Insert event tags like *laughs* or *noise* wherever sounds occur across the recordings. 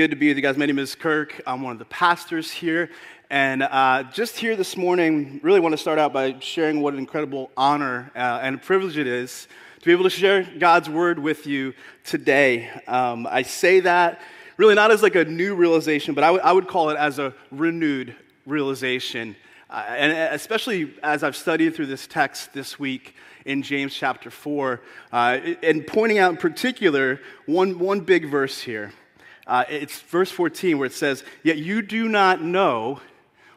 good to be with you guys. My name is Kirk. I'm one of the pastors here. And uh, just here this morning, really want to start out by sharing what an incredible honor uh, and privilege it is to be able to share God's word with you today. Um, I say that really not as like a new realization, but I, w- I would call it as a renewed realization. Uh, and especially as I've studied through this text this week in James chapter 4, uh, and pointing out in particular one, one big verse here. Uh, it's verse 14 where it says, Yet you do not know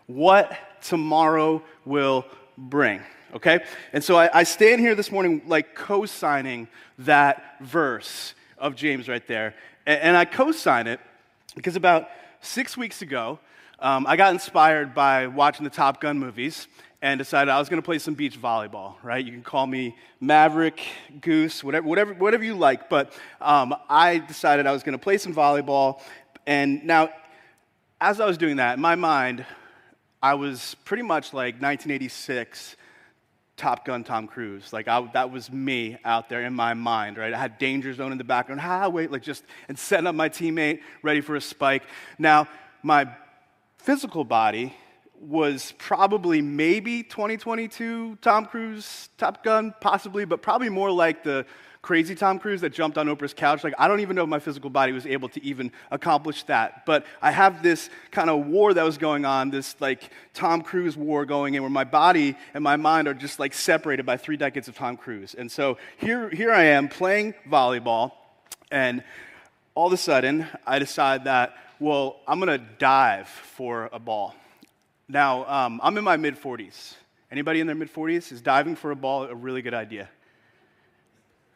what tomorrow will bring. Okay? And so I, I stand here this morning like co signing that verse of James right there. And, and I co sign it because about six weeks ago, um, I got inspired by watching the Top Gun movies and decided I was going to play some beach volleyball, right? You can call me Maverick, Goose, whatever, whatever, whatever you like. But um, I decided I was going to play some volleyball. And now, as I was doing that, in my mind, I was pretty much like 1986 Top Gun Tom Cruise. Like, I, that was me out there in my mind, right? I had Danger Zone in the background. Ah, wait, like just, and setting up my teammate ready for a spike. Now, my physical body was probably maybe 2022 Tom Cruise, Top Gun, possibly, but probably more like the crazy Tom Cruise that jumped on Oprah's couch. Like, I don't even know if my physical body was able to even accomplish that. But I have this kind of war that was going on, this like Tom Cruise war going in, where my body and my mind are just like separated by three decades of Tom Cruise. And so here, here I am playing volleyball, and all of a sudden, I decide that, well, I'm gonna dive for a ball. Now, um, I'm in my mid 40s. Anybody in their mid 40s? Is diving for a ball a really good idea?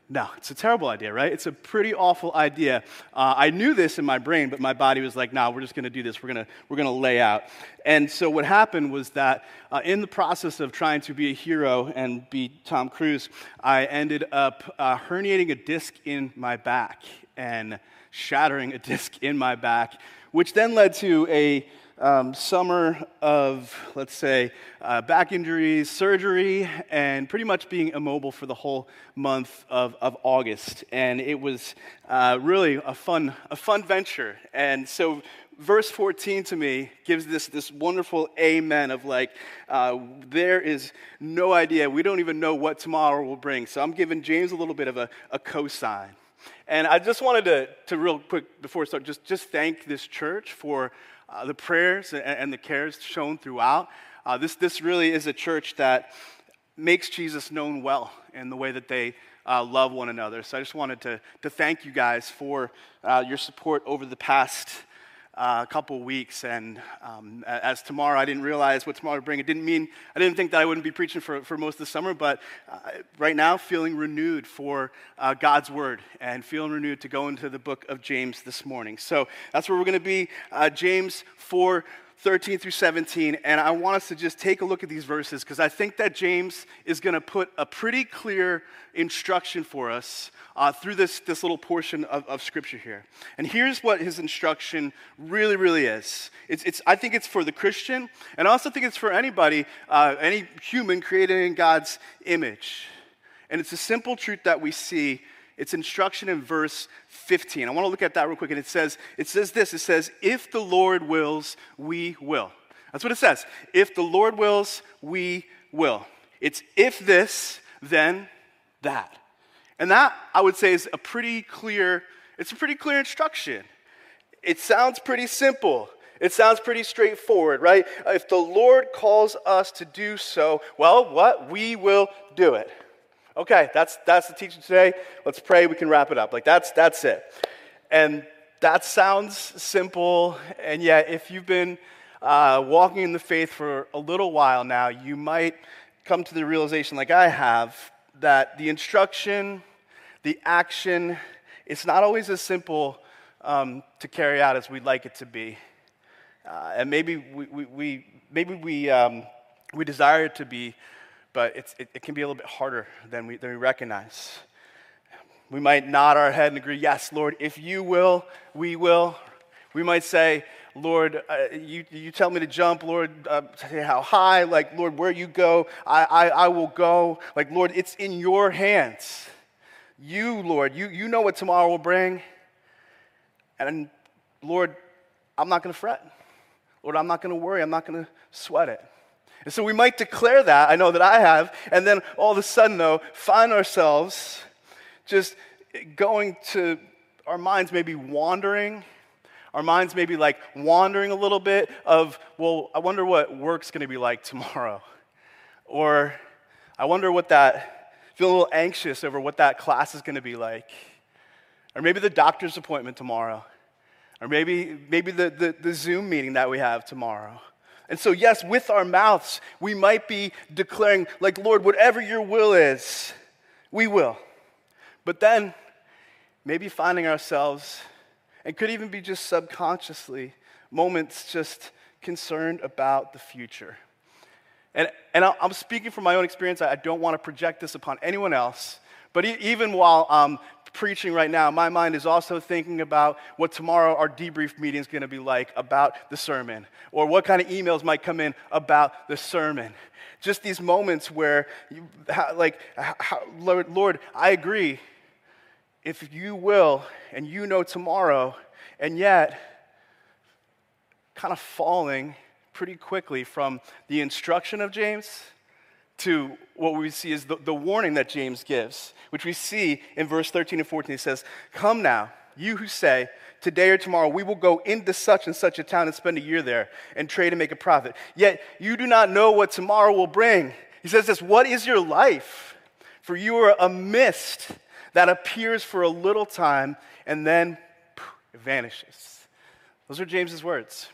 No, it's a terrible idea, right? It's a pretty awful idea. Uh, I knew this in my brain, but my body was like, nah, we're just going to do this. We're going we're gonna lay out. And so what happened was that uh, in the process of trying to be a hero and be Tom Cruise, I ended up uh, herniating a disc in my back and shattering a *laughs* disc in my back, which then led to a um, summer of, let's say, uh, back injuries, surgery, and pretty much being immobile for the whole month of, of August. And it was uh, really a fun, a fun venture. And so, verse 14 to me gives this, this wonderful amen of like, uh, there is no idea. We don't even know what tomorrow will bring. So, I'm giving James a little bit of a, a cosign. And I just wanted to, to real quick, before we start, just, just thank this church for uh, the prayers and, and, the cares shown throughout. Uh, this, this really is a church that makes Jesus known well in the way that they uh, love one another. So I just wanted to, to thank you guys for uh, your support over the past uh, couple weeks. And um, as tomorrow, I didn't realize what tomorrow would bring. It didn't mean, I didn't think that I wouldn't be preaching for, for most of the summer, but uh, right now, feeling renewed for uh, God's word and feeling renewed to go into the book of James this morning. So that's where we're going to be. Uh, James 4 13 through 17, and I want us to just take a look at these verses because I think that James is going to put a pretty clear instruction for us uh, through this, this little portion of, of Scripture here. And here's what his instruction really, really is it's, it's, I think it's for the Christian, and I also think it's for anybody, uh, any human created in God's image. And it's a simple truth that we see it's instruction in verse 15. I want to look at that real quick. And it says, it says this it says, If the Lord wills, we will. That's what it says. If the Lord wills, we will. It's if this, then that. And that, I would say, is a pretty clear, it's a pretty clear instruction. It sounds pretty simple. It sounds pretty straightforward, right? If the Lord calls us to do so, well, what? We will do it. Okay, that's, that's the teaching today. Let's pray. We can wrap it up. Like, that's, that's it. And that sounds simple. And yet, if you've been uh, walking in the faith for a little while now, you might come to the realization, like I have, that the instruction, the action, it's not always as simple um, to carry out as we'd like it to be. Uh, and maybe we, we, we maybe we, um, we desire it to be, but it, it, can be a little bit harder than we, than we recognize. We might nod our head and agree, yes, Lord, if you will, we will. We might say, Lord, uh, you, you tell me to jump, Lord, uh, how high, like, Lord, where you go, I, I, I will go. Like, Lord, it's in your hands. You, Lord, you, you know what tomorrow will bring. And Lord, I'm not going to fret. Lord, I'm not going to worry. I'm not going to sweat it. And so we might declare that. I know that I have. And then all of a sudden, though, find ourselves just going to our minds maybe wandering. Our minds maybe like wandering a little bit of, well, I wonder what work's to be like tomorrow. Or I wonder what that, feel a little anxious over what that class is to be like. Or maybe the doctor's appointment tomorrow. Or maybe, maybe the, the, the Zoom meeting that we have tomorrow. And so, yes, with our mouths, we might be declaring, like, Lord, whatever your will is, we will. But then, maybe finding ourselves, and could even be just subconsciously, moments just concerned about the future. And, and I'm speaking from my own experience. I don't want to project this upon anyone else. But even while I'm preaching right now, my mind is also thinking about what tomorrow our debrief meeting is going to be like about the sermon, or what kind of emails might come in about the sermon. Just these moments where, you, like, how, Lord, Lord, I agree. If you will, and you know tomorrow, and yet, kind of falling pretty quickly from the instruction of James to what we see is the, the warning that James gives, which we see in verse 13 and 14. He says, Come now, you who say, Today or tomorrow we will go into such and such a town and spend a year there and trade and make a profit. Yet you do not know what tomorrow will bring. He says this What is your life? For you are a mist that appears for a little time and then poof, vanishes. Those are James's words.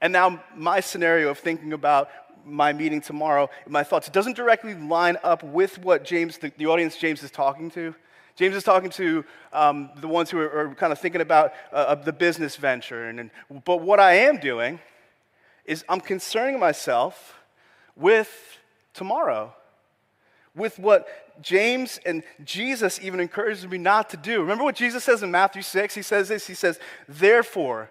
And now, my scenario of thinking about my meeting tomorrow, my thoughts, it doesn't directly line up with what James, the, the audience James is talking to. James is talking to um, the ones who are, are, kind of thinking about uh, the business venture. And, and, but what I am doing is I'm concerning myself with tomorrow, with what James and Jesus even encourages me not to do. Remember what Jesus says in Matthew 6? He says this He says, Therefore,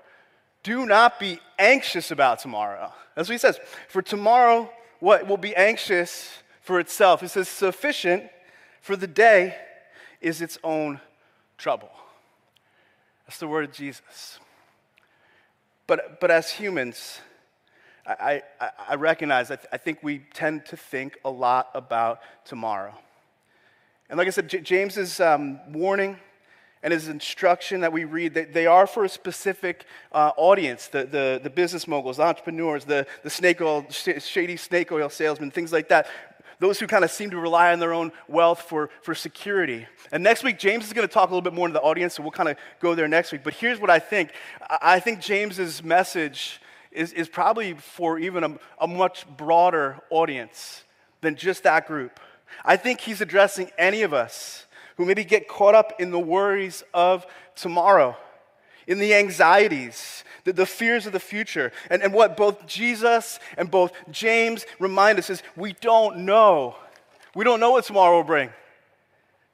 do not be anxious about tomorrow. That's what he says. For tomorrow, what will be anxious for itself? He says, sufficient for the day is its own trouble. That's the word of Jesus. But, but as humans, I, I, I recognize, I, th- I think we tend to think a lot about tomorrow. And like I said, J- James's um, warning and his instruction that we read, they, they are for a specific uh, audience the, the, the, business moguls, the entrepreneurs, the, the snake oil, shady snake oil salesmen, things like that. Those who kind of seem to rely on their own wealth for, for security. And next week, James is going to talk a little bit more to the audience, so we'll kind of go there next week. But here's what I think I think James's message is, is probably for even a, a much broader audience than just that group. I think he's addressing any of us who maybe get caught up in the worries of tomorrow, in the anxieties, the, the fears of the future. And, and what both Jesus and both James remind us is we don't know. We don't know what tomorrow will bring.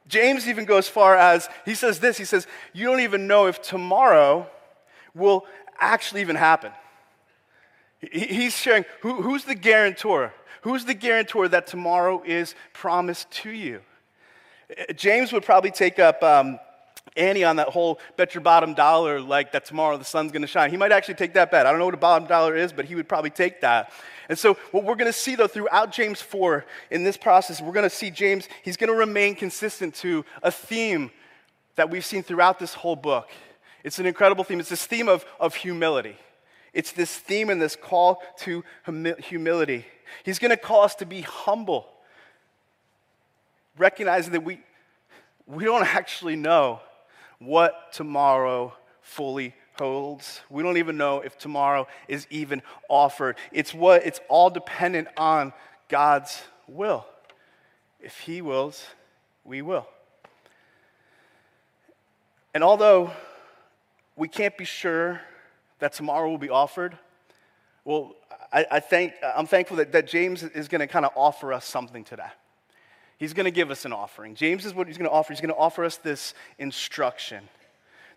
James even goes far as he says this he says, You don't even know if tomorrow will actually even happen. He's sharing who, who's the guarantor? Who's the guarantor that tomorrow is promised to you? James would probably take up um, Annie on that whole bet your bottom dollar, like that tomorrow the sun's going to shine. He might actually take that bet. I don't know what a bottom dollar is, but he would probably take that. And so, what we're going to see though throughout James 4 in this process, we're going to see James, he's going to remain consistent to a theme that we've seen throughout this whole book. It's an incredible theme. It's this theme of, of humility. It's this theme and this call to humility. He's going to call us to be humble recognizing that we, we don't actually know what tomorrow fully holds. We don't even know if tomorrow is even offered. It's what it's all dependent on God's will. If he wills, we will. And although we can't be sure that tomorrow will be offered, well, I, I thank, I'm thankful that, that James is going to kind of offer us something today. He's going to give us an offering. James is what he's going to offer. He's going to offer us this instruction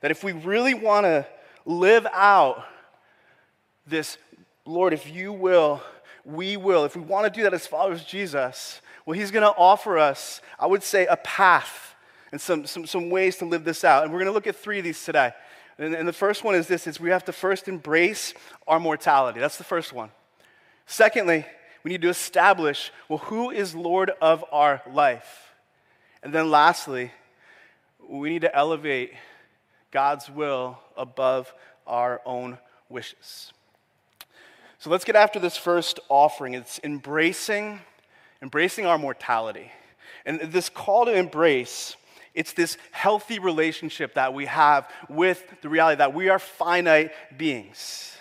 that if we really want to live out this, Lord, if you will, we will. If we want to do that as followers of Jesus, well, he's going to offer us, I would say, a path and some, some, some ways to live this out. And we're going to look at three of these today. And, and the first one is this is we have to first embrace our mortality. That's the first one. Secondly, we need to establish, well, who is Lord of our life? And then lastly, we need to elevate God's will above our own wishes. So let's get after this first offering. It's embracing, embracing our mortality. And this call to embrace, it's this healthy relationship that we have with the reality that we are finite beings.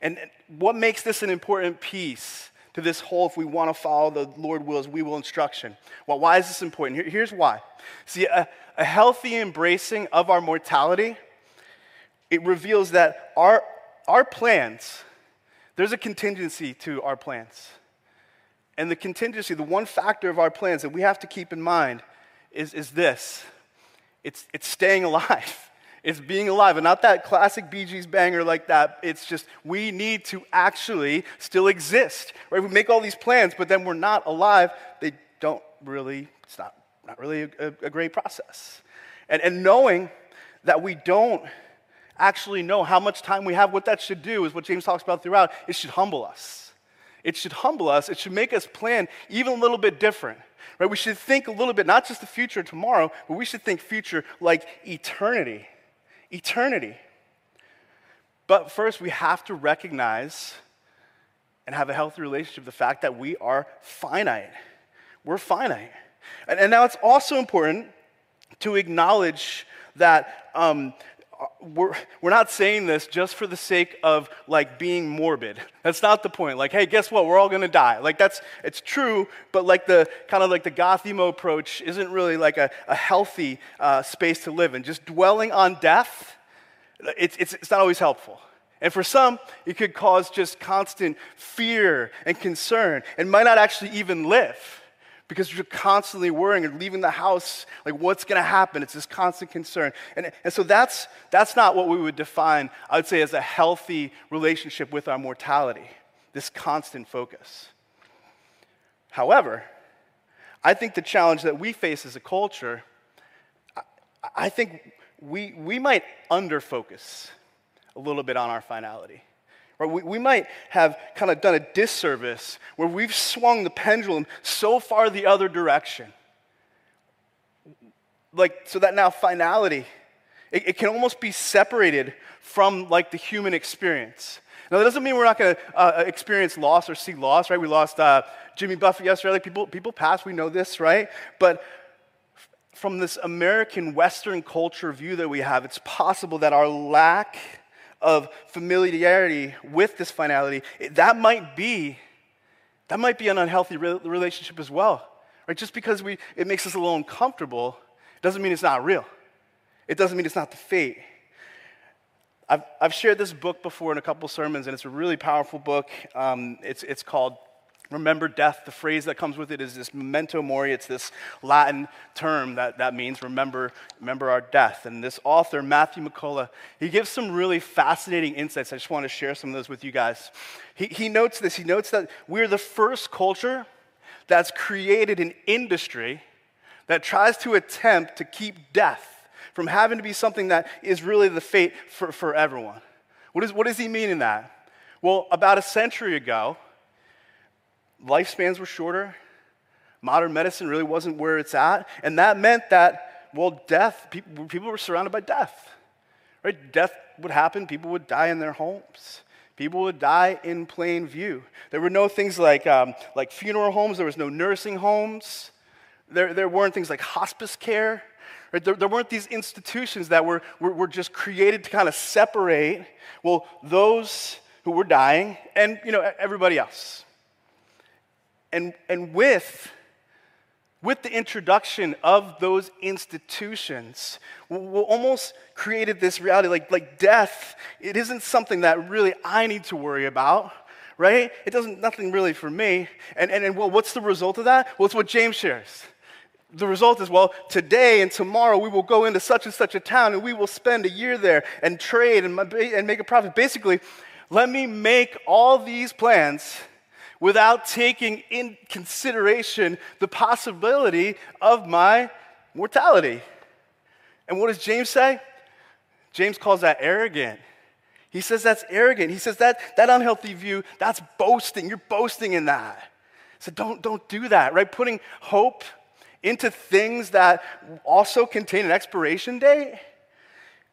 And what makes this an important piece to this whole, if we want to follow the Lord wills, we will instruction? Well, why is this important? here's why. See, a, a healthy embracing of our mortality, it reveals that our, our plans, there's a contingency to our plans. And the contingency, the one factor of our plans that we have to keep in mind is, is this it's, it's staying alive. It's being alive. And not that classic Bee Gees banger like that. It's just we need to actually still exist. Right? We make all these plans, but then we're not alive. They don't really, it's not, not really a, a great process. And, and knowing that we don't actually know how much time we have, what that should do is what James talks about throughout. It should humble us. It should humble us. It should make us plan even a little bit different. Right? We should think a little bit, not just the future tomorrow, but we should think future like eternity. Eternity. But first, we have to recognize and have a healthy relationship the fact that we are finite. We're finite. And, and now it's also important to acknowledge that um, we're, we're not saying this just for the sake of like being morbid. That's not the point. Like, hey, guess what? We're all gonna die. Like that's it's true, but like the kind of like the goth emo approach isn't really like a, a healthy uh, space to live in. Just dwelling on death, it's, it's, it's not always helpful. And for some, it could cause just constant fear and concern and might not actually even live because you're constantly worrying and leaving the house like what's going to happen? It's this constant concern. And, and so that's that's not what we would define i would say as a healthy relationship with our mortality this constant focus. However i think the challenge that we face as a culture i, I think we, we might underfocus a little bit on our finality or we, we might have kind of done a disservice where we've swung the pendulum so far the other direction. Like, so that now finality, it, it can almost be separated from like the human experience. Now, that doesn't mean we're not going to uh, experience loss or see loss, right? We lost uh, Jimmy Buffett yesterday. Like people, people pass, we know this, right? But from this American Western culture view that we have, it's possible that our lack of familiarity with this finality, that might be that might be an unhealthy re- relationship as well. Right? Just because we, it makes us a little uncomfortable doesn't mean it's not real. It doesn't mean it's not the fate. I've, I've shared this book before in a couple sermons, and it's a really powerful book. Um, it's, it's called remember death. The phrase that comes with it is this memento mori. It's this Latin term that, that means remember, remember our death. And this author, Matthew McCullough, he gives some really fascinating insights. I just want to share some of those with you guys. He, he notes this. He notes that we're the first culture that's created an industry that tries to attempt to keep death from having to be something that is really the fate for, for everyone. What, is, what does he mean in that? Well, about a century ago, lifespans were shorter. Modern medicine really wasn't where it's at. And that meant that, well, death, people, people were surrounded by death. Right? Death would happen, people would die in their homes. People would die in plain view. There were no things like, um, like funeral homes, there was no nursing homes, there, there weren't things like hospice care. Right? There, there weren't these institutions that were, were, were just created to kind of separate, well, those who were dying and, you know, everybody else. And, and with, with the introduction of those institutions, we almost created this reality like, like death, it isn't something that really I need to worry about, right? It doesn't, nothing really for me. And, and, and well, what's the result of that? Well, it's what James shares. The result is, well, today and tomorrow we will go into such and such a town and we will spend a year there and trade and, and make a profit. Basically, let me make all these plans without taking in consideration the possibility of my mortality. And what does James say? James calls that arrogant. He says that's arrogant. He says that, that unhealthy view, that's boasting. You're boasting in that. So don't, don't do that, right? Putting hope into things that also contain an expiration date.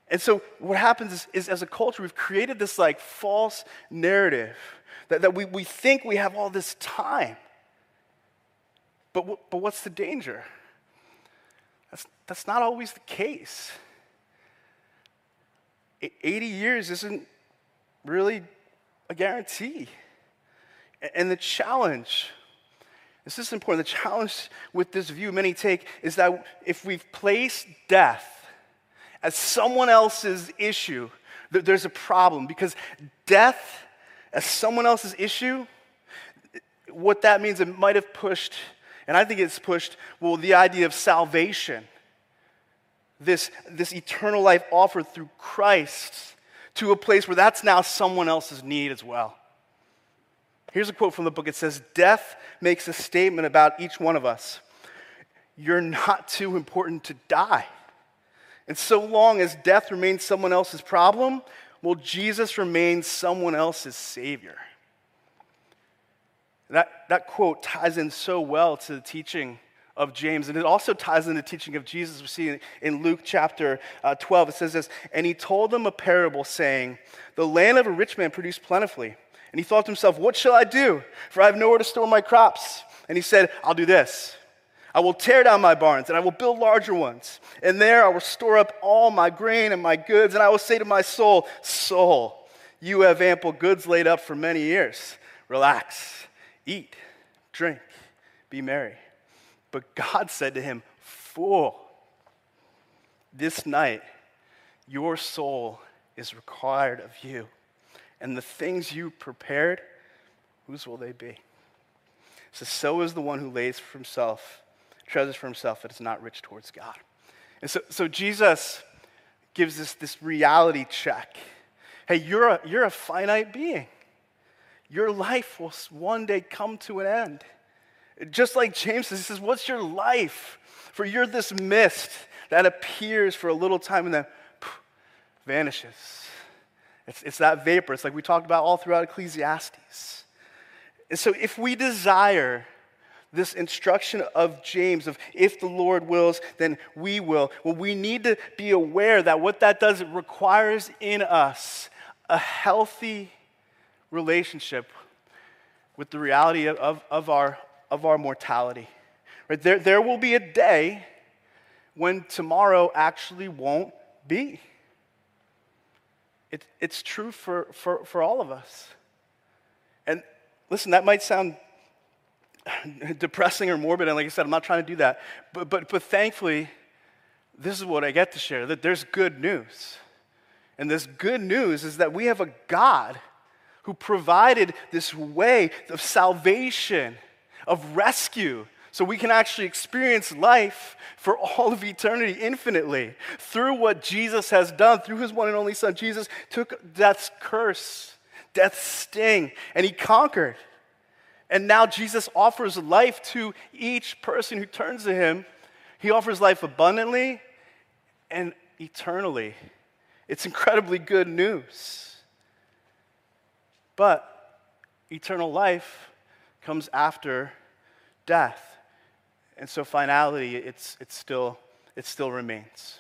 And so what happens is, is as a culture, we've created this like false narrative that, that we, we think we have all this time. But, w- but what's the danger? That's, that's not always the case. 80 years isn't really a guarantee. And the challenge, this is important, the challenge with this view many take is that if we've placed death as someone else's issue, there's a problem because death as someone else's issue, what that means, it might have pushed, and I think it's pushed, well, the idea of salvation this, this eternal life offered through Christ to a place where that's now someone else's need as well. Here's a quote from the book it says, Death makes a statement about each one of us. You're not too important to die. And so long as death remains someone else's problem, well, Jesus remains someone else's Savior. That, that quote ties in so well to the teaching of James. And it also ties into the teaching of Jesus. We see in Luke chapter uh, 12, it says this And he told them a parable, saying, The land of a rich man produced plentifully. And he thought to himself, What shall I do? For I have nowhere to store my crops. And he said, I'll do this. I will tear down my barns and I will build larger ones. And there I will store up all my grain and my goods. And I will say to my soul, Soul, you have ample goods laid up for many years. Relax, eat, drink, be merry. But God *laughs* said to him, Fool, this night your soul is required of you. And the things you prepared, whose will they be? So, so is the one who lays for himself, treasures for himself, that is not rich towards God. And so, so Jesus gives us this reality check. Hey, you're a, you're a finite being. Your life will one day come to an end. Just like James says, he says, What's your life? For you're this mist that appears for a little time and then vanishes. It's, it's that vapor. It's like we talked about all throughout Ecclesiastes. And so if we desire this instruction of James of if the Lord wills, then we will. Well, we need to be aware that what that does, it requires in us a healthy relationship with the reality of, of, of our of our mortality. Right? There, there will be a day when tomorrow actually won't be. It, it's true for, for, for all of us. And listen, that might sound *sighs* depressing or morbid, and like I said, I'm not trying to do that. But, but, but thankfully, this is what I get to share that there's good news. And this good news is that we have a God who provided this way of salvation of rescue so we can actually experience life for all of eternity infinitely through what Jesus has done, through his one and only Son. Jesus took death's curse, death's sting, and he conquered. And now Jesus offers life to each person who turns to him. He offers life abundantly and eternally. It's incredibly good news. But eternal life comes after death. And so finality, it's, it's still, it still remains.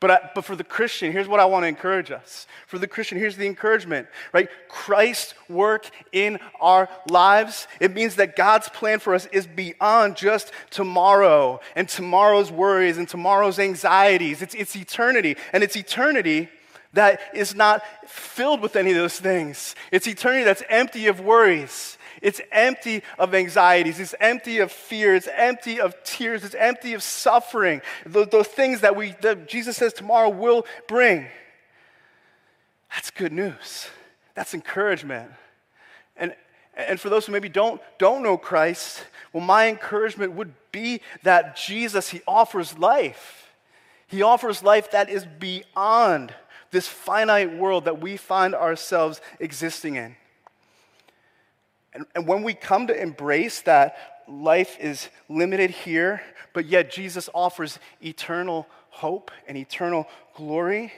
But, I, but for the Christian, here's what I want to encourage us. For the Christian, here's the encouragement, right? Christ's work in our lives, it means that God's plan for us is beyond just tomorrow and tomorrow's worries and tomorrow's anxieties. It's, it's eternity. And it's eternity that is not filled with any of those things. It's eternity that's empty of worries. It's empty of anxieties. It's empty of fear. It's empty of tears. It's empty of suffering. Those, things that, we, that Jesus says tomorrow will bring. That's good news. That's encouragement. And, and for those who maybe don't, don't know Christ, well, my encouragement would be that Jesus, He offers life. He offers life that is beyond this finite world that we find ourselves existing in. And, and when we come to embrace that life is limited here, but yet Jesus offers eternal hope and eternal glory,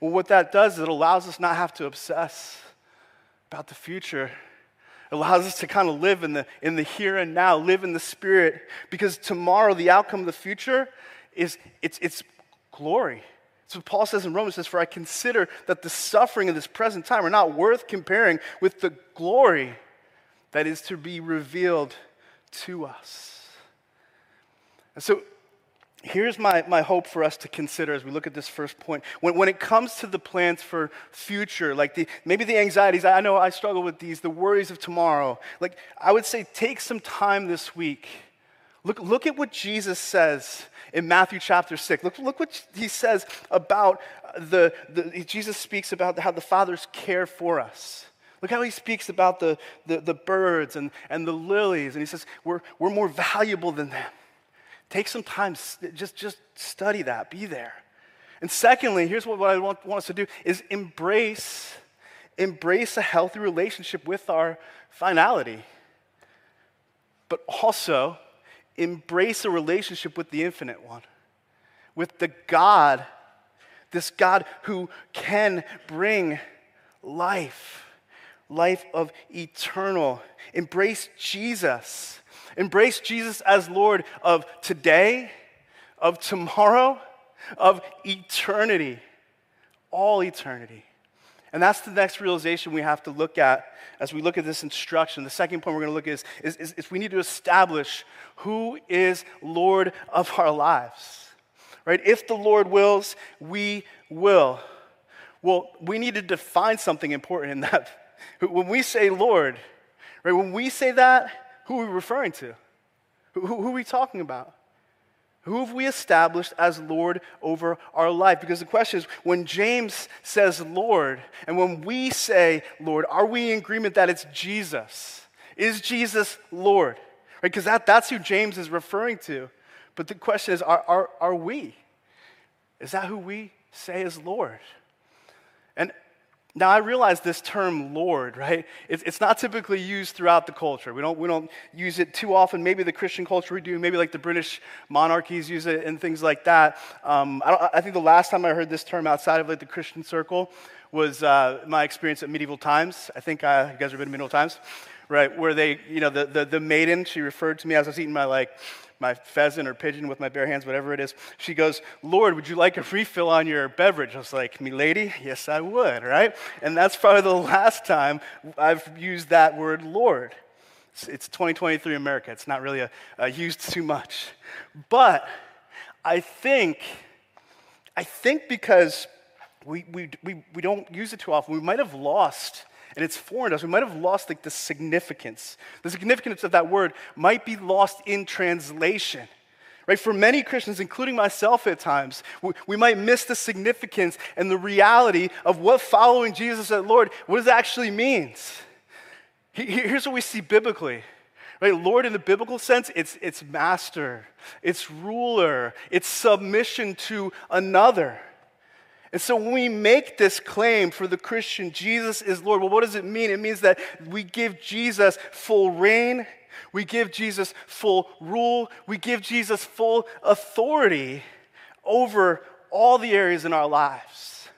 Well, what that does is it allows us not have to obsess about the future. It allows us to kind of live in the, in the here and now, live in the spirit, because tomorrow, the outcome of the future is it's, it's glory. So Paul says in Romans, says, For I consider that the suffering of this present time are not worth comparing with the glory that is to be revealed to us. And so here's my, my hope for us to consider as we look at this first point. When, when it comes to the plans for future, like the, maybe the anxieties, I know I struggle with these, the worries of tomorrow. Like I would say, take some time this week. Look, look at what Jesus says in Matthew chapter 6. Look, look what he says about the, the, Jesus speaks about how the Father's care for us. Look how he speaks about the, the, the birds and, and the lilies. And he says, we're, we're more valuable than them. Take some time, just, just study that, be there. And secondly, here's what, what I want, want us to do is embrace, embrace a healthy relationship with our finality. But also embrace a relationship with the infinite one, with the God, this God who can bring life, life of eternal. Embrace Jesus Embrace Jesus as Lord of today, of tomorrow, of eternity, all eternity. And that's the next realization we have to look at as we look at this instruction. The second point we're going to look at is, is, is, is we need to establish who is Lord of our lives. Right? If the Lord wills, we will. Well, we need to define something important in that. When we say Lord, right, when we say that, who are we referring to? Who, who, are we talking about? Who have we established as Lord over our life? Because the question is when James says Lord, and when we say Lord, are we in agreement that it's Jesus? Is Jesus Lord? Right? Because that, that's who James is referring to. But the question is are, are, are we? Is that who we say is Lord? Now, I realize this term Lord, right? It's, it's, not typically used throughout the culture. We don't, we don't use it too often. Maybe the Christian culture we do, maybe like the British monarchies use it and things like that. Um, I, I, think the last time I heard this term outside of like the Christian circle was uh, my experience at medieval times. I think uh, you guys have been to medieval times, right? Where they, you know, the, the, the maiden, she referred to me as I was eating my like my pheasant or pigeon with my bare hands, whatever it is. She goes, Lord, would you like a refill on your beverage? I was like, Me lady? Yes, I would, right? And that's probably the last time I've used that word Lord. It's, 2023 America. It's not really a, a used too much. But I think, I think because we, we, we, we don't use it too often, we might have lost and it's foreign to us. We might have lost like the significance. The significance of that word might be lost in translation. Right? For many Christians, including myself at times, we, we might miss the significance and the reality of what following Jesus as Lord, what it actually means. Here's what we see biblically. Right? Lord, in the biblical sense, it's, it's master, it's ruler, it's submission to another. And so when we make this claim for the Christian, Jesus is Lord, well, what does it mean? It means that we give Jesus full reign, we give Jesus full rule, we give Jesus full authority over all the areas in our lives.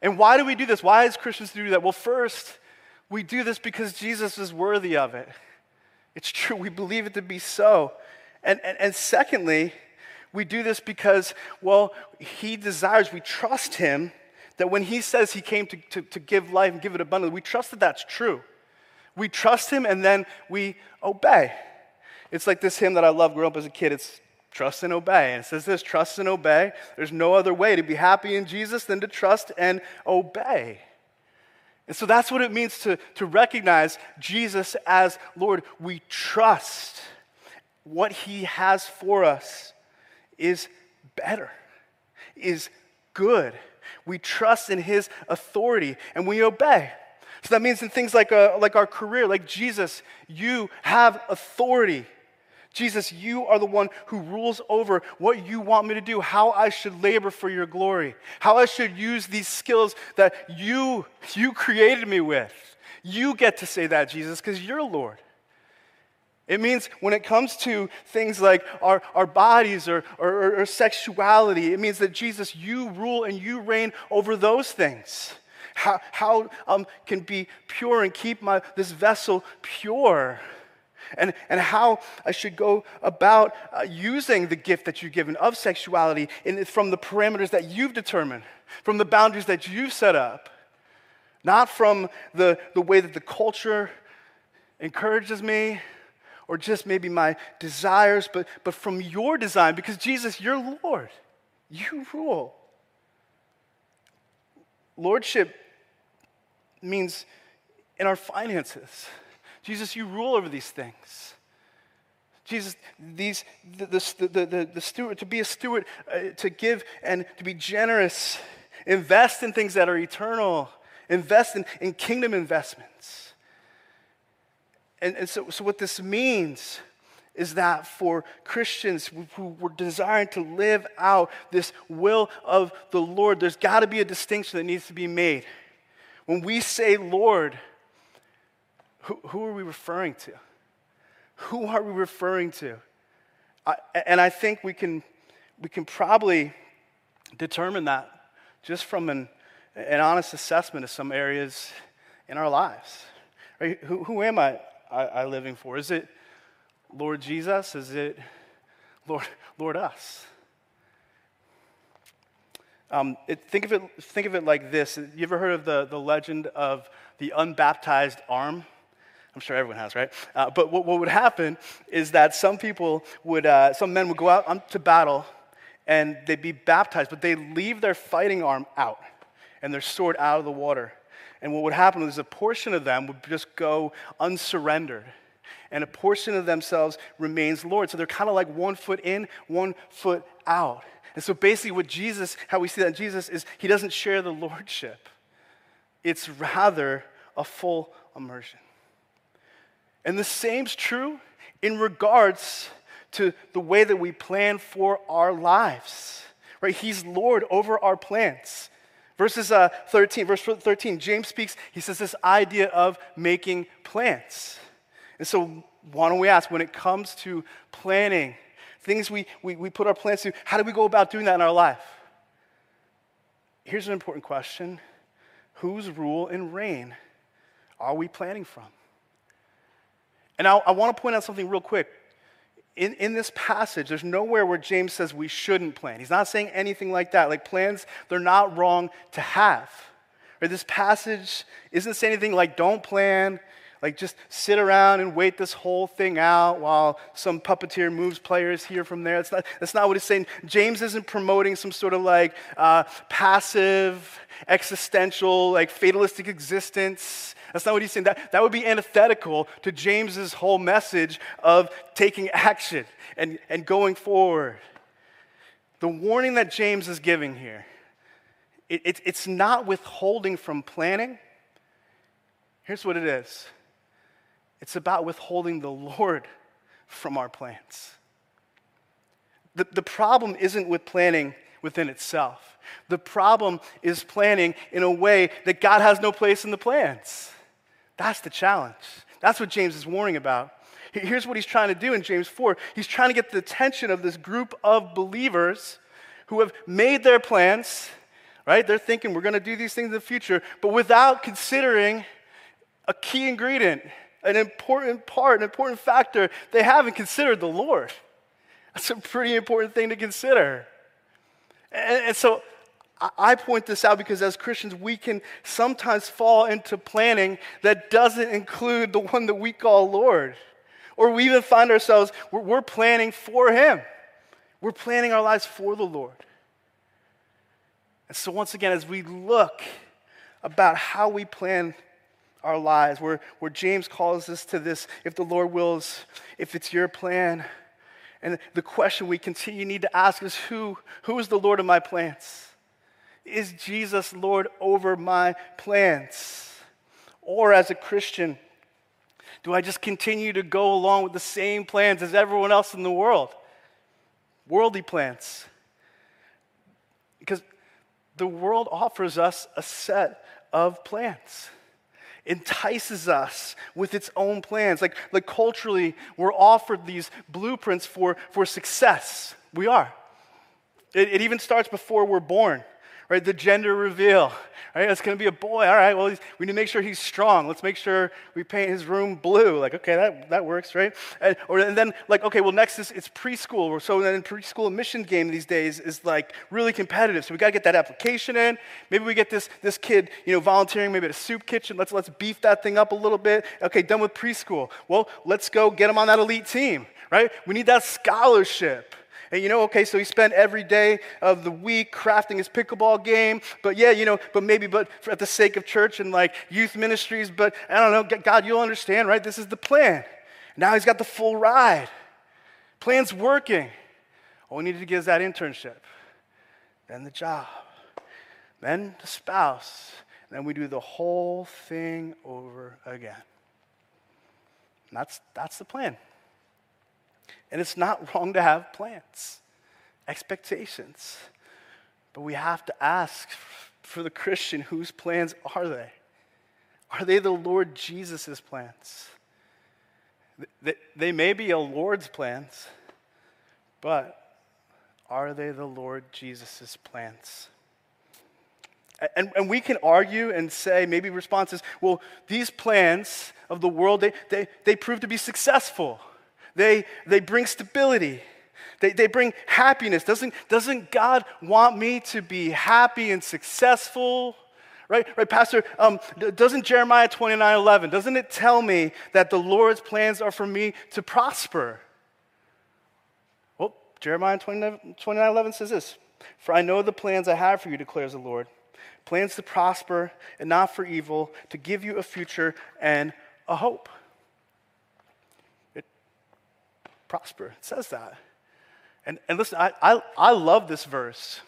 And why do we do this? Why, as Christians, do that? Well, first, we do this because Jesus is worthy of it. It's true, we believe it to be so. And, and, and secondly, we do this because, well, He desires, we trust Him that when He says He came to, to, to give life and give it abundantly, we trust that that's true. We trust Him and then we obey. It's like this hymn that I love growing up as a kid. It's trust and obey. And it says this trust and obey. There's no other way to be happy in Jesus than to trust and obey. And so that's what it means to, to recognize Jesus as Lord. We trust what He has for us is better, is good. We trust in his authority and we obey. So that means in things like, uh, like our career, like Jesus, you have authority. Jesus, you are the one who rules over what you want me to do, how I should labor for your glory, how I should use these skills that you, you created me with. You get to say that, Jesus, because you're Lord. It means when it comes to things like our, our bodies or, or, or sexuality, it means that Jesus, you rule and you reign over those things. How, how um, can be pure and keep my, this vessel pure? And, and how I should go about uh, using the gift that you've given of sexuality in, from the parameters that you've determined, from the boundaries that you've set up, not from the, the way that the culture encourages me or just maybe my desires, but, but from your design, because Jesus, you're Lord. You rule. Lordship means in our finances. Jesus, you rule over these things. Jesus, these, the, the, the, the, steward, to be a steward, uh, to give and to be generous, invest in things that are eternal, invest in, in kingdom investments. And, and so, so, what this means is that for Christians who were desiring to live out this will of the Lord, there's got to be a distinction that needs to be made. When we say Lord, who, who are we referring to? Who are we referring to? I, and I think we can, we can probably determine that just from an, an honest assessment of some areas in our lives. Right? Who, who am I, I, I living for? Is it Lord Jesus? Is it Lord, Lord us? Um, it, think, of it, think of it like this. You ever heard of the, the legend of the unbaptized arm? I'm sure everyone has, right? Uh, but what, what, would happen is that some people would, uh, some men would go out to battle and they'd be baptized, but they leave their fighting arm out and their sword out of the water. And what would happen is a portion of them would just go unsurrendered and a portion of themselves remains Lord. So they're kind of like one foot in, one foot out. And so basically, what Jesus, how we see that in Jesus is he doesn't share the lordship, it's rather a full immersion. And the same's true in regards to the way that we plan for our lives. Right? He's Lord over our plans. Verses uh, 13, verse 13, James speaks, he says this idea of making plans. And so, why don't we ask when it comes to planning, things we, we, we put our plans to, how do we go about doing that in our life? Here's an important question Whose rule and reign are we planning from? And I, I want to point out something real quick. In, in this passage, there's nowhere where James says we shouldn't plan. He's not saying anything like that. Like plans, they're not wrong to have. Or this passage isn't saying anything like don't plan, like just sit around and wait this whole thing out while some puppeteer moves players here from there. That's not, that's not what he's saying. James isn't promoting some sort of like uh, passive, existential, like fatalistic existence. That's not what he's saying. That, that would be antithetical to James's whole message of taking action and, and going forward. The warning that James is giving here, it, it, it's not withholding from planning. Here's what it is it's about withholding the Lord *laughs* from our plans. The, the problem isn't with planning within itself. The problem is planning in a way that God has no place in the plans. That's the challenge. That's what James is warning about. Here's what he's trying to do in James 4 he's trying to get the attention of this group of believers who have made their plans, right? They're thinking we're going to do these things in the future, but without considering a key ingredient, an important part, an important factor. They haven't considered the Lord. That's a pretty important thing to consider. And, and so I point this out because as Christians, we can sometimes fall into planning that doesn't include the one that we call Lord. Or we even find ourselves, we're, we're planning for Him. We're planning our lives for the Lord. And so, once again, as we look about how we plan our lives, where, where James calls us to this if the Lord wills, if it's your plan. And the question we continue need to ask is who, who is the Lord of my plans? Is Jesus Lord over my plans? Or as a Christian, do I just continue to go along with the same plans as everyone else in the world? Worldly plans. Because the world offers us a set of plans. Entices us with its own plans. Like, like culturally, we're offered these blueprints for, for success. We are. It, it even starts before we're born, right? The gender reveal. Right? It's going to be a boy. All right, well, we need to make sure he's strong. Let's make sure we paint his room blue. Like, okay, that, that works, right? And, or, and then, like, okay, well, next is it's preschool. So then preschool admission game these days is like really competitive. So we got to get that application in. Maybe we get this, this kid, you know, volunteering maybe at a soup kitchen. Let's, let's beef that thing up a little bit. Okay, done with preschool. Well, let's go get him on that elite team, right? We need that scholarship. And you know, okay, so he spent every day of the week crafting his pickleball game. But yeah, you know, but maybe, but at the sake of church and like youth ministries, but I don't know, God, you'll understand, right? This is the plan. Now he's got the full ride. Plan's working. All we needed to get is that internship, then the job, then the spouse. and Then we do the whole thing over again. And that's, that's the plan. And it's not *laughs* wrong to have plans, expectations. But we have to ask for the Christian whose plans are they? Are they the Lord Jesus' plans? They may be a Lord's plans, but are they the Lord Jesus' plans? And, and we can argue and say, maybe responses, well, these plans of the world, they, they, they prove to be successful. They, they bring stability. They, they bring happiness. Doesn't, doesn't God want me to be happy and successful? Right, right, Pastor, um, doesn't Jeremiah 29 11, doesn't it tell me that the Lord's plans are for me to prosper? Well, Jeremiah 29 11 says this For I know the plans I have for you, declares the Lord plans to prosper and not for evil, to give you a future and a hope. Prosper. It says that. And, and listen, I, I, I love this verse.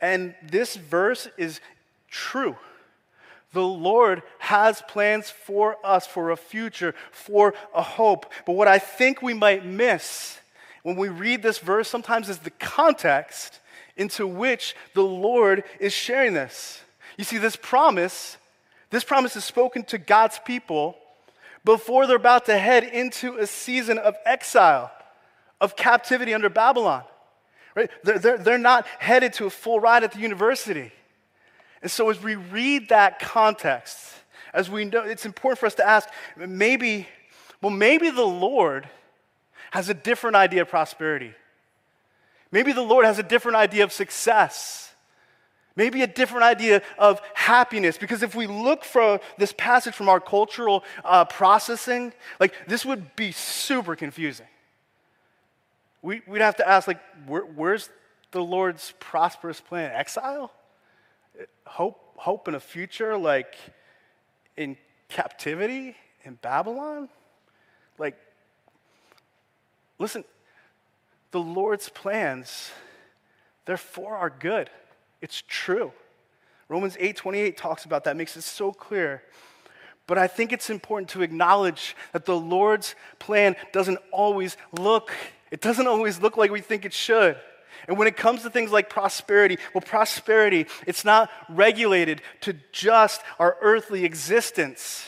And this verse is true. The Lord has plans for us, for a future, for a hope. But what I think we might miss when we read this verse sometimes is the context into which the Lord is sharing this. You see, this promise, this promise is spoken to God's people before they're about to head into a season of exile, of captivity under Babylon. Right? They're, they're, they're not headed to a full ride at the university. And so, as we read that context, as we know, it's important for us to ask maybe, well, maybe the Lord has a different idea of prosperity. Maybe the Lord has a different idea of success maybe a different idea of happiness. Because if we look for this passage from our cultural uh, processing, like this would be super confusing. We, would have to ask, like, where, where's the Lord's prosperous plan? Exile? Hope, hope in a future, like in captivity in Babylon? Like, listen, the Lord's plans, they're for our good. It's true. Romans 8:28 talks about that, makes it so clear. But I think it's important to acknowledge that the Lord's plan doesn't always look, it doesn't always look like we think it should. And when it comes to things like prosperity, well, prosperity, it's not regulated to just our earthly existence.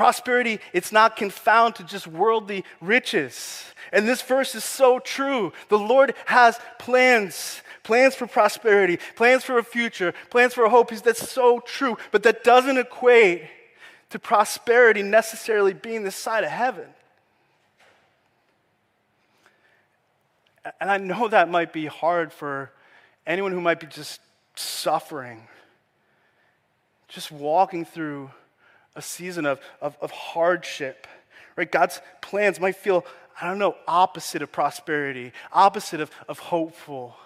Prosperity, it's not confounded to just worldly riches. And this verse is so true. The Lord has plans plans for prosperity, plans for a future, plans for a hope. That's so true, but that doesn't equate to prosperity necessarily being the side of heaven. And I know that might be hard for anyone who might be just suffering, just walking through a season of, of, of hardship. Right? God's plans might feel, I don't know, opposite of prosperity, opposite of, of hopeful.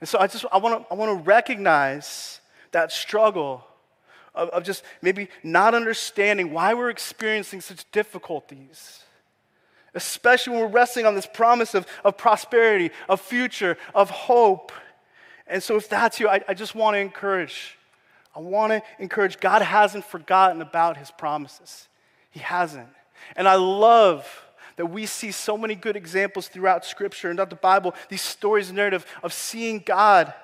And so I just I want to I want to recognize that struggle of, of just maybe not understanding why we're experiencing such difficulties. Especially when we're resting on this promise of, of prosperity, of future, of hope. And so, if that's you, I, I just want to encourage. I want to encourage God hasn't forgotten about his promises. He hasn't. And I love that we see so many good examples throughout Scripture and throughout the Bible, these stories and narrative of seeing God,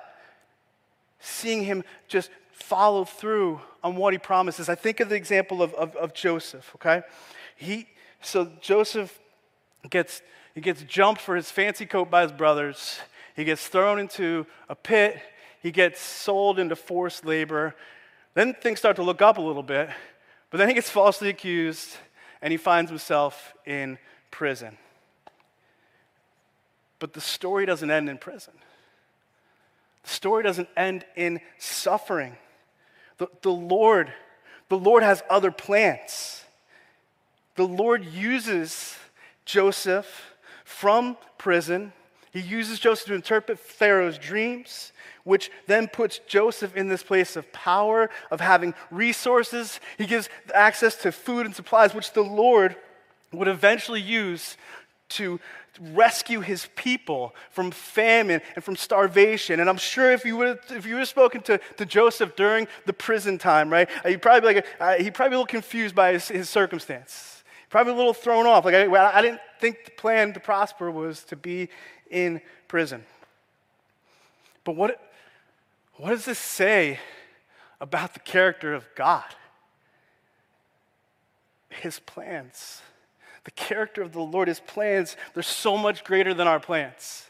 seeing Him just follow through on what he promises. I think of the example of, of, of Joseph, okay? He, so Joseph gets, he gets jumped for his fancy coat by his brothers. He gets thrown into a pit. He gets sold into forced labor. Then things start to look up a little bit, but then he gets falsely accused and he finds himself in prison. But the story doesn't end in prison. The story doesn't end in suffering. The, the Lord, the Lord has other plans. The Lord uses Joseph from prison. He uses Joseph to interpret Pharaoh's dreams, which then puts Joseph in this place of power, of having resources. He gives access to food and supplies, which the Lord would eventually use to rescue his people from famine and from starvation. And I'm sure if you would if you would have spoken to, to Joseph during the prison time, right, uh, he'd probably be like uh, he'd probably be a little confused by his, his circumstance. Probably a little thrown off. Like I, I didn't think the plan to prosper was to be in prison. But what what does this say about the character of God? His plans the character of the Lord, his plans, they're so much greater than our plans.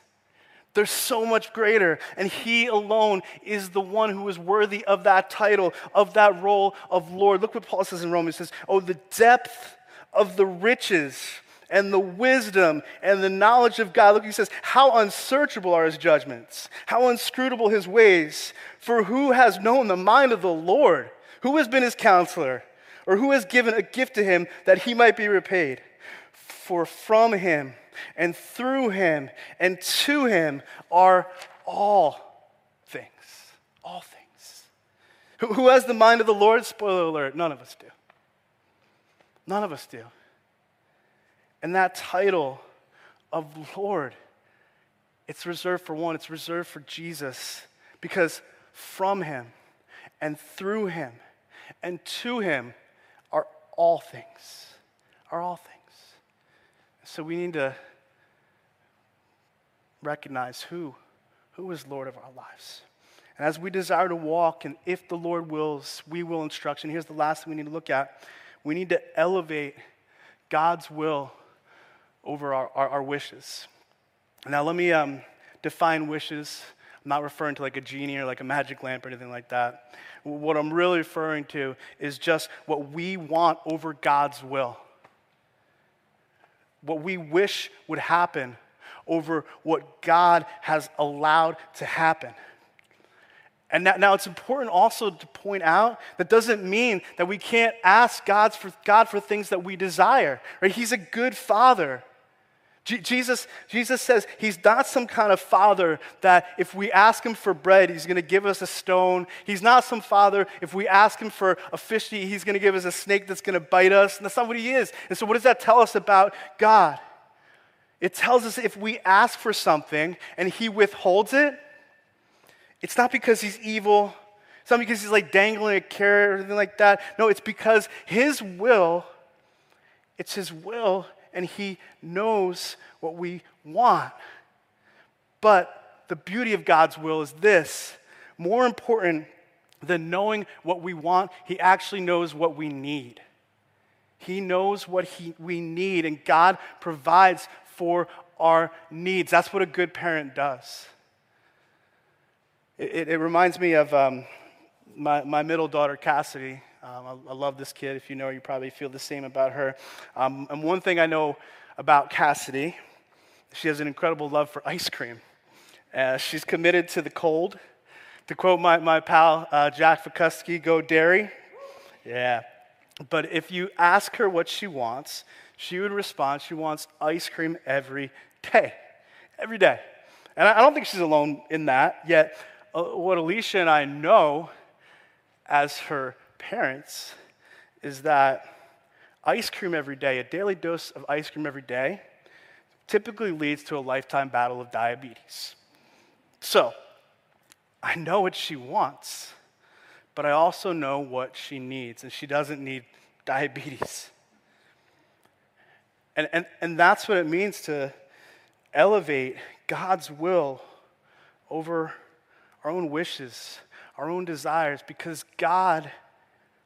They're so much greater. And he alone is the one who is worthy of that title, of that role of Lord. Look what Paul says in Romans. He says, Oh, the depth of the riches and the wisdom and the knowledge of God. Look, he says, How unsearchable are his judgments, how inscrutable his ways. For who has known the mind of the Lord? Who has been his counselor? Or who has given a gift to him that he might be repaid? For from him and through him and to him are all things. All things. Who, has the mind of the Lord? Spoiler alert, none of us do. None of us do. And that title of Lord, it's reserved for one, it's reserved for Jesus because from him and through him and to him are all things. Are all things. So we need to recognize who, who is Lord of our lives. And as we desire to walk, and if the Lord wills, we will instruction. Here's the last thing we need to look at. We need to elevate God's will over our, our, our wishes. Now, let me um, define wishes. I'm not referring to like a genie or like a magic lamp or anything like that. What I'm really referring to is just what we want over God's will what we wish would happen over what God has allowed to happen. And now, now, it's important also to point out that doesn't mean that we can't ask God's for, God for things that we desire. Right? He's a good father. Jesus, Jesus says he's not some kind of father that if we ask him for bread, he's going to give us a stone. He's not some father, if we ask him for a fish he's going to give us a snake that's going to bite us. And that's not what he is. And so, what does that tell us about God? It tells us if we ask for something and he withholds it, it's not because he's evil. It's not because he's like dangling a carrot or anything like that. No, it's because his will, it's his will and He knows what we want. But the beauty of God's will is this more important than knowing what we want, He actually knows what we need. He knows what he, we need, and God provides for our needs. That's what a good parent does. It, it, it reminds me of um, my, my middle daughter, Cassidy. Um, I, I, love this kid. If you know her, you probably feel the same about her. Um, and one thing I know about Cassidy, she has an incredible love for ice cream. Uh, she's committed to the cold. To quote my, my pal uh, Jack Fukusky, go dairy. Yeah. But if you ask her what she wants, she would respond, she wants ice cream every day. Every day. And I don't think she's alone in that, yet, uh, what Alicia and I know as her parents is that ice cream every day, a daily dose of ice cream every day, typically leads to a lifetime battle of diabetes. So, I know what she wants, but I also know what she needs, and she doesn't need diabetes. And, and, and that's what it means to elevate God's will over our own wishes, our own desires, because God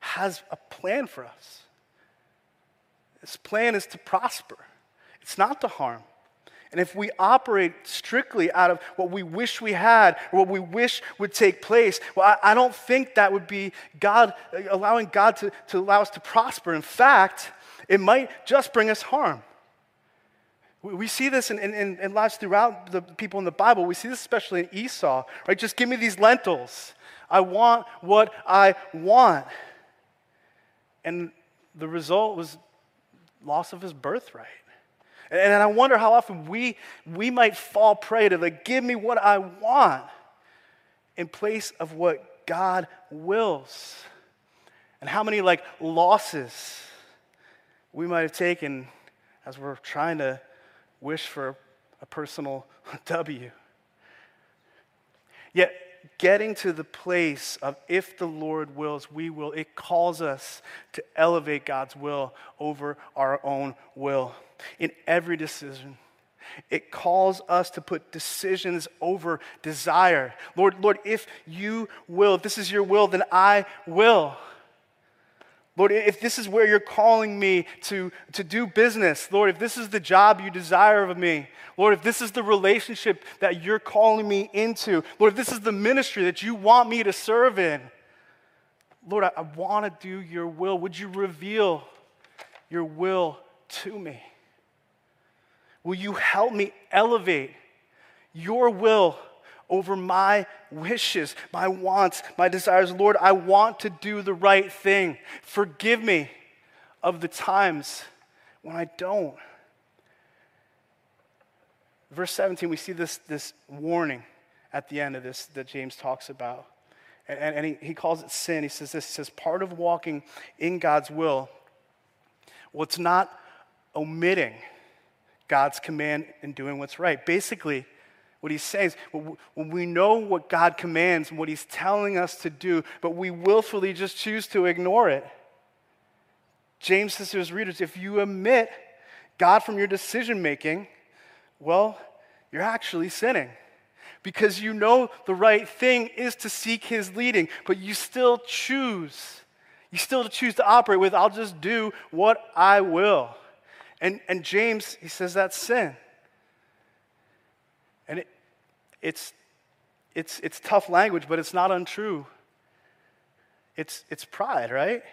has a plan for us. His plan is to prosper, it's not to harm. And if we operate strictly out of what we wish we had or what we wish would take place, well, I, I don't think that would be God, uh, allowing God to, to allow us to prosper. In fact, it might just bring us harm. We, we see this in, in, in lives throughout the people in the Bible. We see this especially in Esau, right? Just give me these lentils. I want what I want. And the result was loss of his birthright. And, I wonder how often we, we might fall prey to the give me what I want in place of what God wills. And how many like losses we might have taken as we're trying to wish for a personal *laughs* W. Yet getting to the place of if the Lord wills, we will, it calls us to elevate God's will over our own will in every decision. It calls us to put decisions over desire. Lord, Lord, if you will, if this is your will, then I will. Lord, if this is where you're calling me to, to do business, Lord, if this is the job you desire of me, Lord, if this is the relationship that you're calling me into, Lord, if this is the ministry that you want me to serve in, Lord, I, I want to do your will. Would you reveal your will to me? Will you help me elevate your will over my wishes, my wants, my desires? Lord, I want to do the right thing. Forgive me of the times when I don't. Verse 17, we see this, this warning at the end of this that James talks about. And, and, and he, he calls it sin. He says this He says, part of walking in God's will, well, it's not omitting God's command and doing what's right. Basically, what he's saying is when we know what God commands and what he's telling us to do, but we willfully just choose to ignore it. James says to his readers if you omit God from your decision making, well, you're actually sinning because you know the right thing is to seek his leading, but you still choose. You still choose to operate with, I'll just do what I will. And, and James, he says that's sin. And it, it's, it's, it's tough language, but it's not untrue. It's, it's pride, right?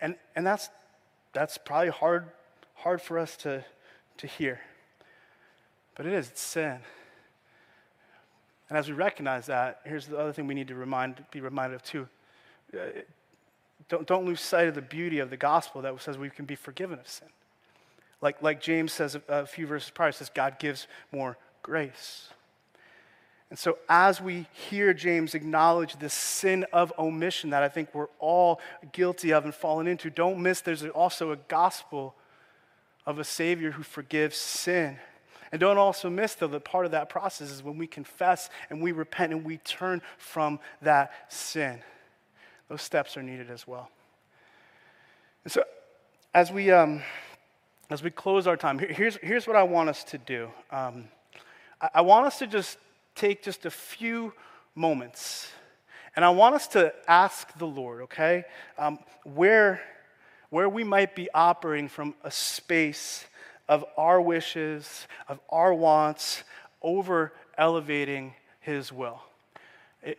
And, and that's, that's probably hard, hard for us to, to hear. But it is, it's sin. And as we recognize that, here's the other thing we need to remind, be reminded of too. Uh, don't, don't lose sight of the beauty of the gospel that says we can be forgiven of sin. Like, like James says a, a few verses prior, says God gives more grace. And so, as we hear James acknowledge this sin of omission that I think we're all guilty of and fallen into, don't miss there's also a gospel of a Savior who forgives sin. And don't also miss, though, that part of that process is when we confess and we repent and we turn from that sin. Those steps are needed as well. And so, as we, um, as we close our time, here's, here's what I want us to do. Um, I, I want us to just take just a few moments. And I want us to ask the Lord, okay, um, where, where we might be operating from a space of our wishes, of our wants, over elevating His will.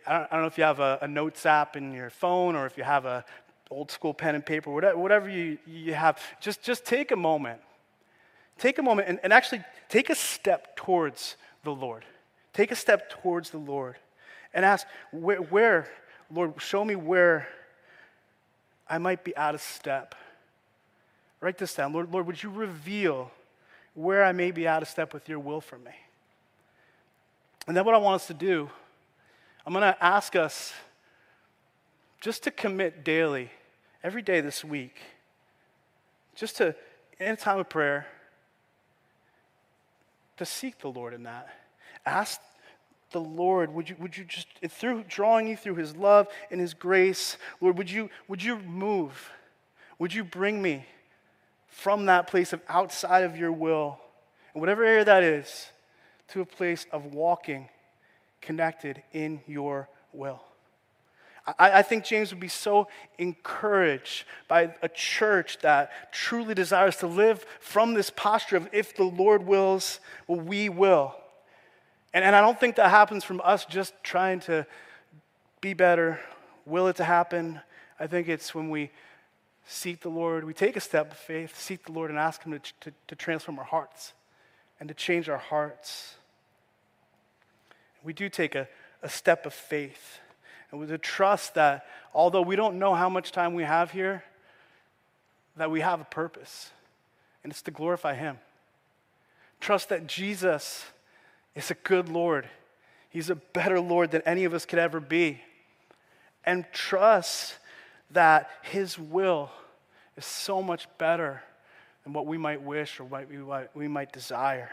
I don't, know if you have a, a, notes app in your phone or if you have a old school pen and paper, whatever, whatever you, you have, just, just take a moment. Take a moment and, and actually take a step towards the Lord. Take a step towards the Lord and ask, where, where Lord, show me where I might be out of step. Write this down. Lord, Lord, would you reveal where I may be out of step with your will for me? And then what I want us to do, I'm going to ask us just to commit daily, every day this week, just to, in a time of prayer, to seek the Lord in that. Ask the Lord, would you, would you just, through drawing you through his love and his grace, Lord, would you, would you move? Would you bring me from that place of outside of your will, and whatever area that is, to a place of walking connected in your will? I, I think James would be so encouraged by a church that truly desires to live from this posture of if the Lord wills, well, we will. And, and I don't think that happens from us just trying to be better, will it to happen. I think it's when we seek the Lord, we take a step of faith, seek the Lord, and ask Him to, to, to transform our hearts and to change our hearts. We do take a, a step of faith and with a trust that although we don't know how much time we have here, that we have a purpose, and it's to glorify Him. Trust that Jesus is a good Lord. He's a better Lord than any of us could ever be. And trust that His will is so much better than what we might wish or what we might, we might desire.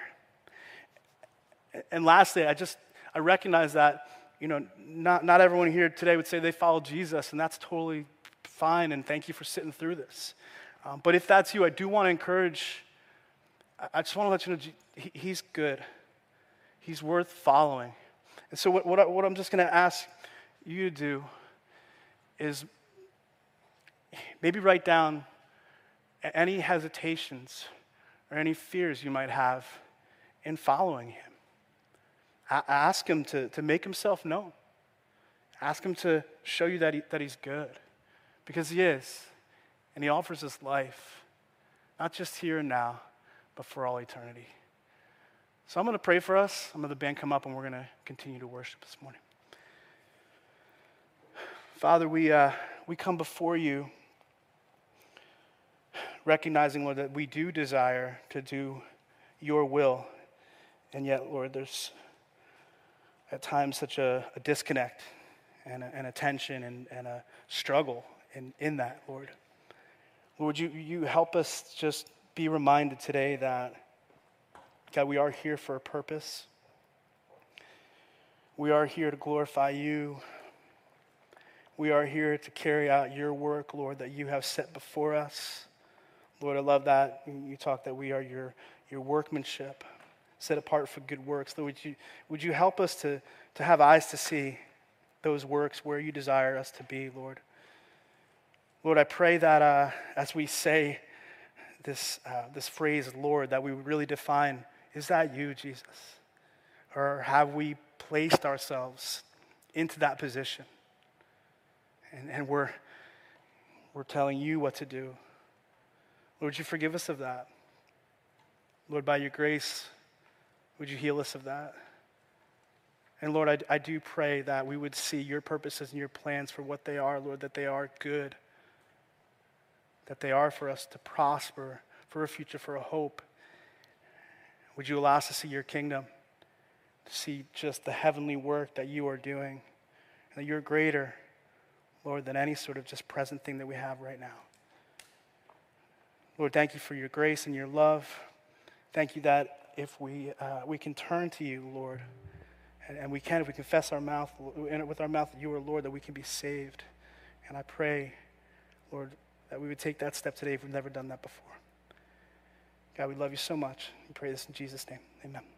And lastly, I just I recognize that you know not, not everyone here today would say they follow Jesus, and that's totally fine. And thank you for sitting through this. Um, but if that's you, I do want to encourage. I just want to let you know he, he's good. He's worth following. And so, what, what, I, what I'm just going to ask you to do is maybe write down any hesitations or any fears you might have in following him. Ask him to, to make himself known. Ask him to show you that, he, that he's good because he is. And he offers us life, not just here and now, but for all eternity. So I'm going to pray for us. I'm going to the band come up and we're going to continue to worship this morning. Father, we, uh, we come before you recognizing, Lord, that we do desire to do your will. And yet, Lord, there's at times such a, a disconnect and a, and a tension and, and a struggle in, in that, Lord. Lord, you, you help us just be reminded today that, God, we are here for a purpose. We are here to glorify you. We are here to carry out your work, Lord, that you have set before us. Lord, I love that. You talk that we are your, your workmanship, set apart for good works. Lord, would you, would you help us to, to have eyes to see those works where you desire us to be, Lord? Lord, I pray that uh, as we say this, uh, this phrase, Lord, that we really define is that you, Jesus? Or have we placed ourselves into that position? And, and we're, we're telling you what to do. Lord, would you forgive us of that? Lord, by your grace, would you heal us of that? And Lord, I, I do pray that we would see your purposes and your plans for what they are, Lord, that they are good, that they are for us to prosper, for a future, for a hope. Would you allow us to see your kingdom, to see just the heavenly work that you are doing, and that you're greater, Lord, than any sort of just present thing that we have right now. Lord, thank you for your grace and your love. Thank you that if we, uh, we can turn to you, Lord, and, and we can, if we confess our mouth, with our mouth that you are Lord, that we can be saved. And I pray, Lord, that we would take that step today if we've never done that before. God, we love you so much. We pray this in Jesus' name. Amen.